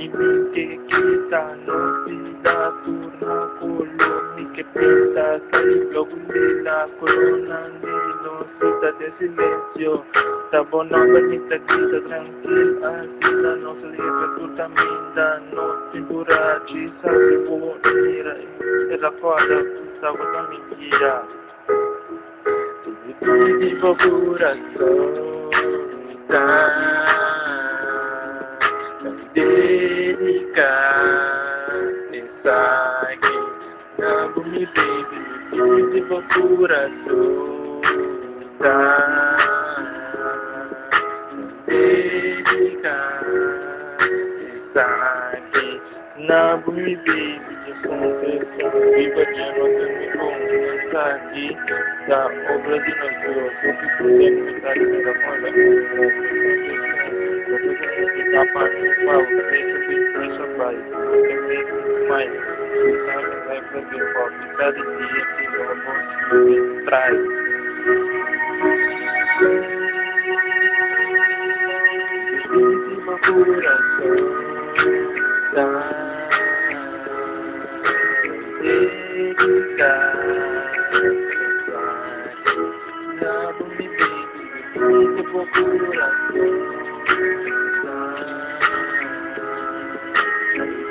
in mente che danno sfida turno colombi che pensa che il blog della corona nello sud del silenzio sta buona bonita chiesa tranquilla attiva non si leva tutta minda notte in dura ci sa che può venire e la fada tutta questa mentira tu mi vivo corazón Tika Nisaki Nabumi baby Beautiful coração Tika Nisaki Nabumi baby Viva de nossa aqui da obra de nosso Senhor, que podemos estar em relação a na Kapan wow, make a big can make me smile. Sometimes I feel before vitality and in your most you try. Última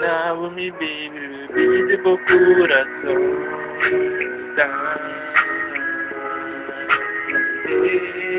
na me baby baby do coração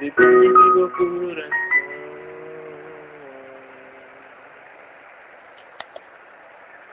de pedir loucura